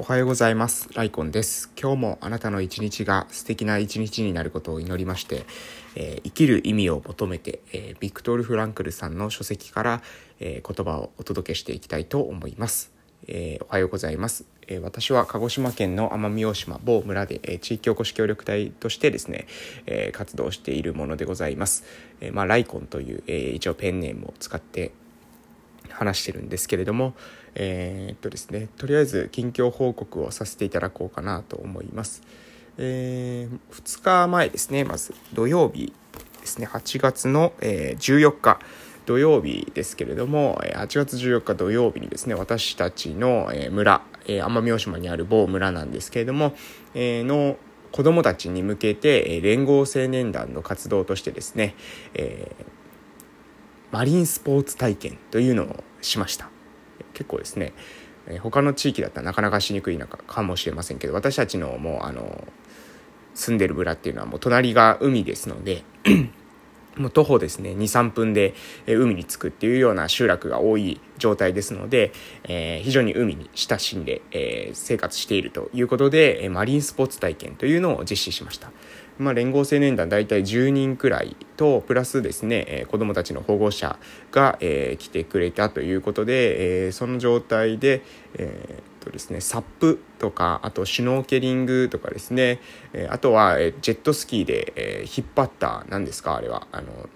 おはようございます。ライコンです。今日もあなたの一日が素敵な一日になることを祈りまして、えー、生きる意味を求めて、えー、ビクトル・フランクルさんの書籍から、えー、言葉をお届けしていきたいと思います。えおはようございます。え私は鹿児島県の奄美大島某村で、え地域おこし協力隊としてですね、え活動しているものでございます。えまあ、ライコンという、え一応ペンネームを使って話してるんですけれども、えー、っとですね、とりあえず近況報告をさせていただこうかなと思います。えー、2日前ですね、まず土曜日ですね、8月の、え、14日。土曜日ですけれども、8月14日土曜日にですね、私たちの村、奄美大島にある某村なんですけれども、え、の子供たちに向けて、連合青年団の活動としてですね、え、マリンスポーツ体験というのをしました。結構ですね、他の地域だったらなかなかしにくいのかもしれませんけど、私たちのもうあの、住んでる村っていうのはもう隣が海ですので もう徒歩ですね、2、3分で海に着くっていうような集落が多い状態ですので、えー、非常に海に親しんで、えー、生活しているということで、マリンスポーツ体験というのを実施しました。まあ、連合青年団大体10人くらいと、プラスですね、えー、子供たちの保護者が、えー、来てくれたということで、えー、その状態で、えーとですね、サップとか、あとシュノーケリングとかですね、えあとは、えジェットスキーで、え引っ張った、何ですかあれは、あの、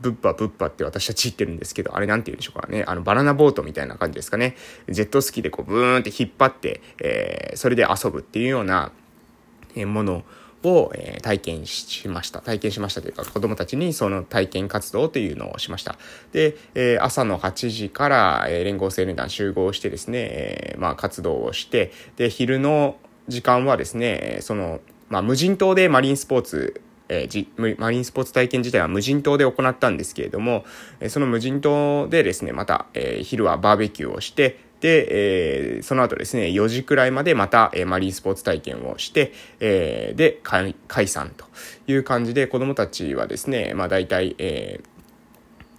ブッパブッパって私たち言ってるんですけど、あれなんて言うんでしょうかね。あの、バナナボートみたいな感じですかね。ジェットスキーでこう、ブーンって引っ張って、えー、それで遊ぶっていうような、えものを、え体験しました。体験しましたというか、子供たちにその体験活動というのをしました。で、え朝の8時から、え連合青年団集合してですね、えまあ、活動をして、で、昼の時間はですね、その、まあ、無人島でマリンスポーツえー、マリンスポーツ体験自体は無人島で行ったんですけれども、えその無人島でですね、また、えー、昼はバーベキューをして、で、えー、その後ですね、4時くらいまでまた、えー、マリンスポーツ体験をして、えー、で、解散という感じで、子供たちはですね、まあ大体、えー、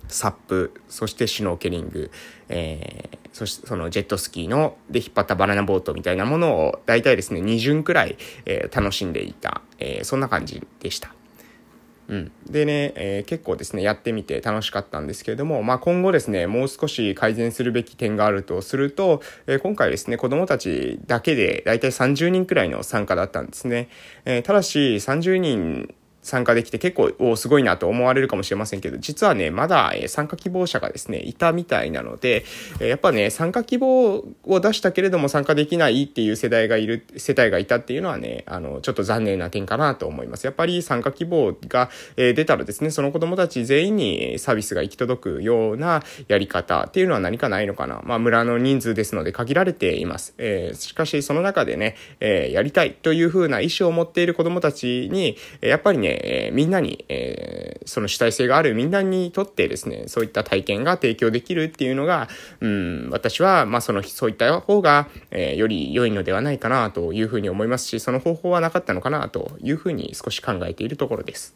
サップ、そしてシュノーケリング、えー、そしてそのジェットスキーので引っ張ったバナナボートみたいなものを大体ですね、2巡くらい、えー、楽しんでいた、えー、そんな感じでした。うん、でね、えー、結構ですね、やってみて楽しかったんですけれども、まあ、今後ですね、もう少し改善するべき点があるとすると、えー、今回ですね、子供たちだけで大体30人くらいの参加だったんですね。えー、ただし、30人参加できて結構、おすごいなと思われるかもしれませんけど、実はね、まだ、え参加希望者がですね、いたみたいなので、えやっぱね、参加希望を出したけれども参加できないっていう世代がいる、世帯がいたっていうのはね、あの、ちょっと残念な点かなと思います。やっぱり参加希望が、え出たらですね、その子供たち全員にサービスが行き届くようなやり方っていうのは何かないのかな。まあ、村の人数ですので限られています。えー、しかし、その中でね、え、やりたいというふうな意思を持っている子供たちに、やっぱりね、えー、みんなに、えー、その主体性があるみんなにとってですね、そういった体験が提供できるっていうのが、うん、私は、まあ、その、そういった方が、えー、より良いのではないかなというふうに思いますし、その方法はなかったのかなというふうに少し考えているところです。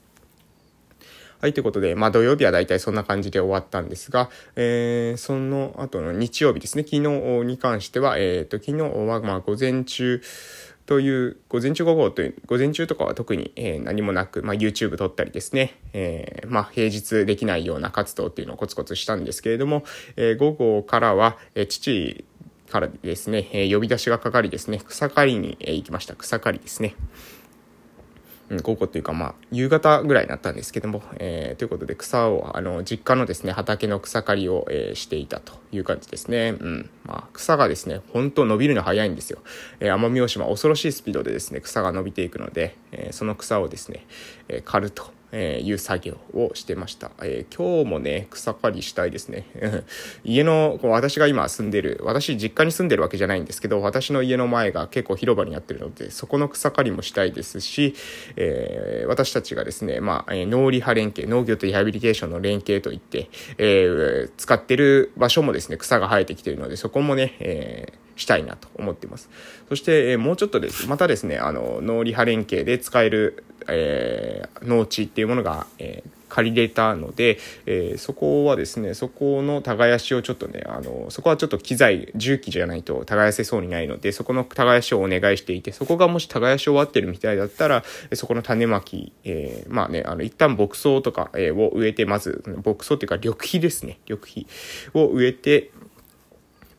はい、ということで、まあ土曜日は大体そんな感じで終わったんですが、えー、その後の日曜日ですね、昨日に関しては、えっ、ー、と、昨日はまあ午前中、という、午前中午後という、午前中とかは特に、えー、何もなく、まあ、YouTube 撮ったりですね、えー、まあ、平日できないような活動っていうのをコツコツしたんですけれども、えー、午後からは、えー、父からですね、えー、呼び出しがかかりですね、草刈りに、えー、行きました。草刈りですね。午後というか、まあ、夕方ぐらいになったんですけども、えー、ということで草を、あの、実家のですね、畑の草刈りを、えー、していたという感じですね。うん。まあ、草がですね、本当伸びるの早いんですよ。えー、奄美大島、恐ろしいスピードでですね、草が伸びていくので、えー、その草をですね、えー、刈ると。えー、いう作業をしてました。えー、今日もね、草刈りしたいですね。家の、こう私が今住んでる、私実家に住んでるわけじゃないんですけど、私の家の前が結構広場になってるので、そこの草刈りもしたいですし、えー、私たちがですね、まあ、え農リハ連携、農業とリハビリテーションの連携といって、え使ってる場所もですね、草が生えてきてるので、そこもね、えしたいなと思っています。そして、えもうちょっとです、またですね、あの、農リハ連携で使える、えー、農地っていうものが、えー借りれたので、えー、そこはですね、そこの耕しをちょっとね、あの、そこはちょっと機材、重機じゃないと耕せそうにないので、そこの耕しをお願いしていて、そこがもし耕し終わってるみたいだったら、そこの種まき、えー、まあね、あの、一旦牧草とか、え、を植えて、まず、牧草っていうか緑肥ですね、緑肥を植えて、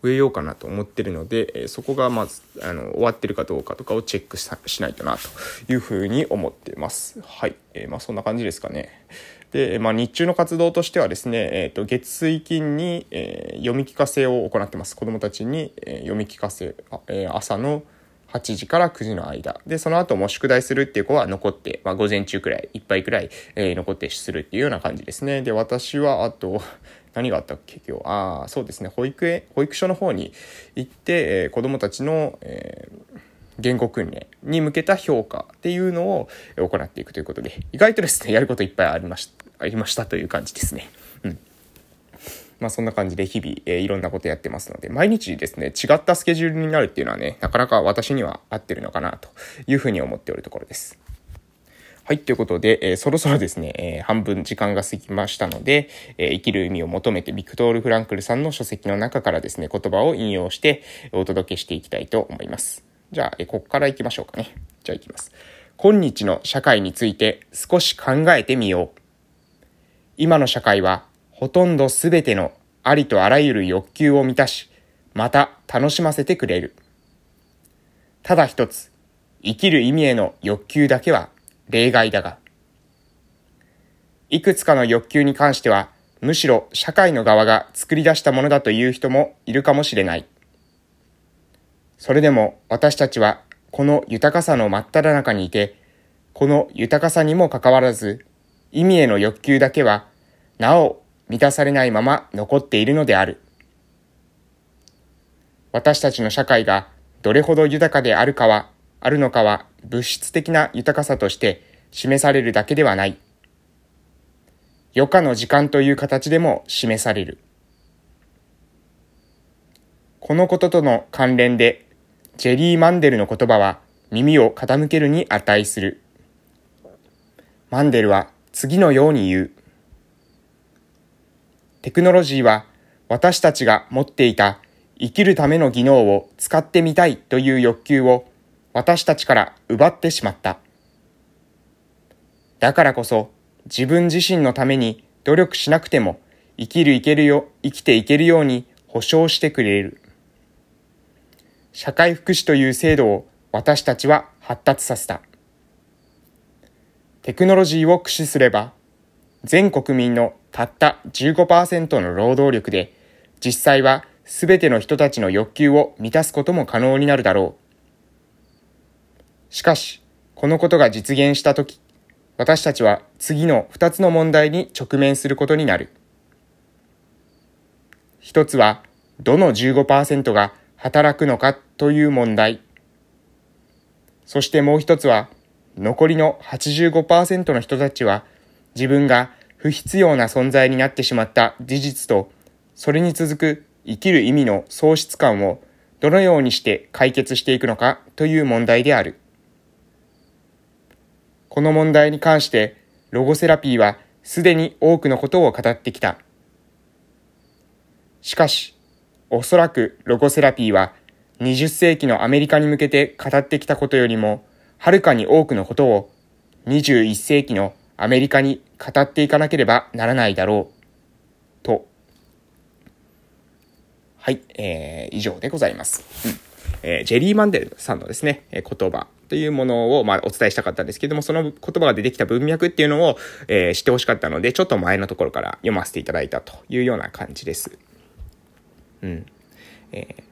植えようかなと思ってるので、えそこがまずあの終わってるかどうかとかをチェックしないとなというふうに思ってます。はい、えー、まあ、そんな感じですかね。で、まあ、日中の活動としてはですね、えーと、月水金に、えー、読み聞かせを行ってます子どもたちに、えー、読み聞かせ、えー、朝の8時から9時の間。で、その後も宿題するっていう子は残って、まあ、午前中くらい、1杯くらい、えー、残ってするっていうような感じですね。で、私は、あと、何があったっけ今日？ああ、そうですね。保育園、保育所の方に行って、えー、子供たちの、えー、言語訓練に向けた評価っていうのを行っていくということで、意外とですね、やることいっぱいありました、ありましたという感じですね。うん。まあそんな感じで日々、えー、いろんなことやってますので、毎日ですね、違ったスケジュールになるっていうのはね、なかなか私には合ってるのかなというふうに思っておるところです。はい、ということで、えー、そろそろですね、えー、半分時間が過ぎましたので、えー、生きる意味を求めてビクトール・フランクルさんの書籍の中からですね、言葉を引用してお届けしていきたいと思います。じゃあ、えここから行きましょうかね。じゃあ行きます。今日の社会について少し考えてみよう。今の社会はほとんどすべてのありとあらゆる欲求を満たし、また楽しませてくれる。ただ一つ、生きる意味への欲求だけは例外だが、いくつかの欲求に関しては、むしろ社会の側が作り出したものだという人もいるかもしれない。それでも私たちはこの豊かさの真っ只中にいて、この豊かさにもかかわらず、意味への欲求だけは、なお満たされないまま残っているのである。私たちの社会がどれほど豊かであるかは、あるのかは物質的な豊かさとして示されるだけではない。余暇の時間という形でも示される。このこととの関連で、ジェリー・マンデルの言葉は耳を傾けるに値する。マンデルは次のように言う。テクノロジーは私たちが持っていた生きるための技能を使ってみたいという欲求を私たちから奪ってしまった。だからこそ自分自身のために努力しなくても生きるいけるよ、生きていけるように保障してくれる。社会福祉という制度を私たちは発達させた。テクノロジーを駆使すれば、全国民のたった15%の労働力で、実際は全ての人たちの欲求を満たすことも可能になるだろう。しかし、このことが実現したとき、私たちは次の2つの問題に直面することになる。一つは、どの15%が働くのかという問題。そしてもう一つは、残りの85%の人たちは自分が不必要な存在になってしまった事実と、それに続く生きる意味の喪失感をどのようにして解決していくのかという問題である。この問題に関してロゴセラピーはすでに多くのことを語ってきた。しかし、おそらくロゴセラピーは20世紀のアメリカに向けて語ってきたことよりもはるかに多くのことを21世紀のアメリカに語っていかなければならないだろう。と。はい、えー、以上でございます。うんえー、ジェリー・マンデルさんのですね、えー、言葉というものを、まあ、お伝えしたかったんですけども、その言葉が出てきた文脈っていうのを、えー、知ってほしかったので、ちょっと前のところから読ませていただいたというような感じです。うん。えー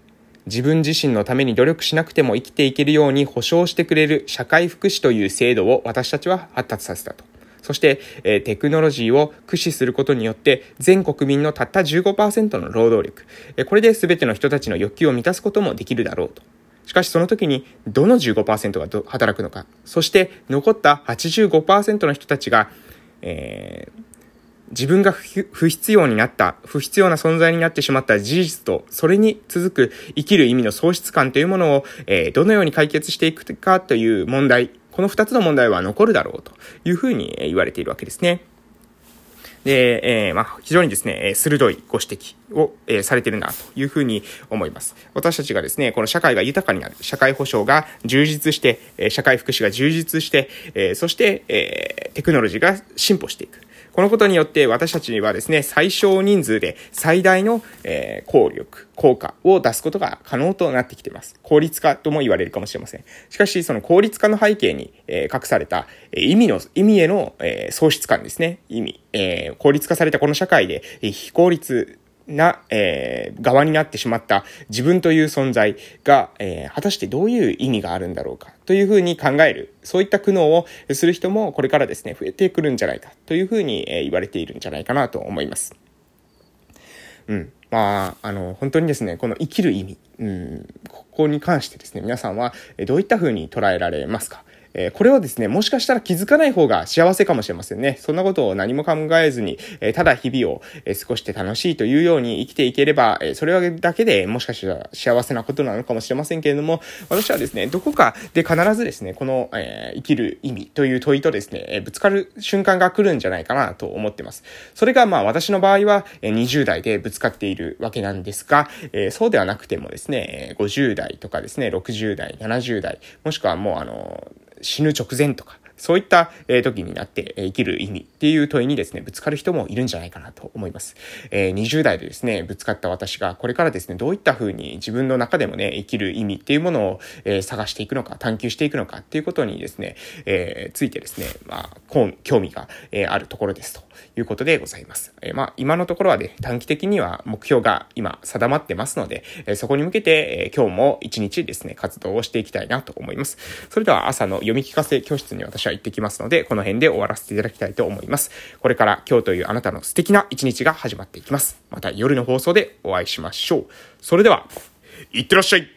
自分自身のために努力しなくても生きていけるように保障してくれる社会福祉という制度を私たちは発達させたと。そして、え、テクノロジーを駆使することによって、全国民のたった15%の労働力、え、これで全ての人たちの欲求を満たすこともできるだろうと。しかしその時に、どの15%が働くのか、そして残った85%の人たちが、えー、自分が不必要になった、不必要な存在になってしまった事実と、それに続く生きる意味の喪失感というものを、えー、どのように解決していくかという問題、この2つの問題は残るだろうというふうに言われているわけですね。で、えー、まあ、非常にですね、鋭いご指摘を、えー、されてるなというふうに思います。私たちがですね、この社会が豊かになる、社会保障が充実して、社会福祉が充実して、えー、そして、え、テクノロジーが進歩していく。このことによって私たちはですね、最小人数で最大の、えー、効力、効果を出すことが可能となってきています。効率化とも言われるかもしれません。しかし、その効率化の背景に、えー、隠された、え、意味の、意味への、えー、喪失感ですね。意味。えー、効率化されたこの社会で、えー、非効率な、えー、側になってしまった自分という存在が、えー、果たしてどういう意味があるんだろうかというふうに考える、そういった苦悩をする人もこれからですね、増えてくるんじゃないかというふうに、えー、言われているんじゃないかなと思います。うん。まあ、あの、本当にですね、この生きる意味、うん、ここに関してですね、皆さんはどういったふうに捉えられますか？えこれはですね、もしかしたら気づかない方が幸せかもしれませんね。そんなことを何も考えずに、えただ日々を、え過ごして楽しいというように生きていければ、えそれだけでもしかしたら幸せなことなのかもしれませんけれども、私はですね、どこかで必ずですね、この、え生きる意味という問いとですね、えぶつかる瞬間が来るんじゃないかなと思ってます。それがまあ私の場合は、え20代でぶつかっているわけなんですが、えそうではなくてもですね、50代とかですね、60代、70代、もしくはもうあの、死ぬ直前とか、そういった、え時になって、え生きる意味っていう問いにですね、ぶつかる人もいるんじゃないかなと思います。えー、20代でですね、ぶつかった私が、これからですね、どういった風に自分の中でもね、生きる意味っていうものを、え、探していくのか、探求していくのかっていうことにですね、え、ついてですね、まあ、興味が、えあるところですということでございます。えまあ、今のところはね、短期的には目標が今定まってますので、えそこに向けて、え今日も一日ですね、活動をしていきたいなと思います。それでは朝の読み聞かせ教室に私は行ってきますので、この辺で終わらせていただきたいと思います。これから今日というあなたの素敵な一日が始まっていきます。また夜の放送でお会いしましょう。それでは、いってらっしゃい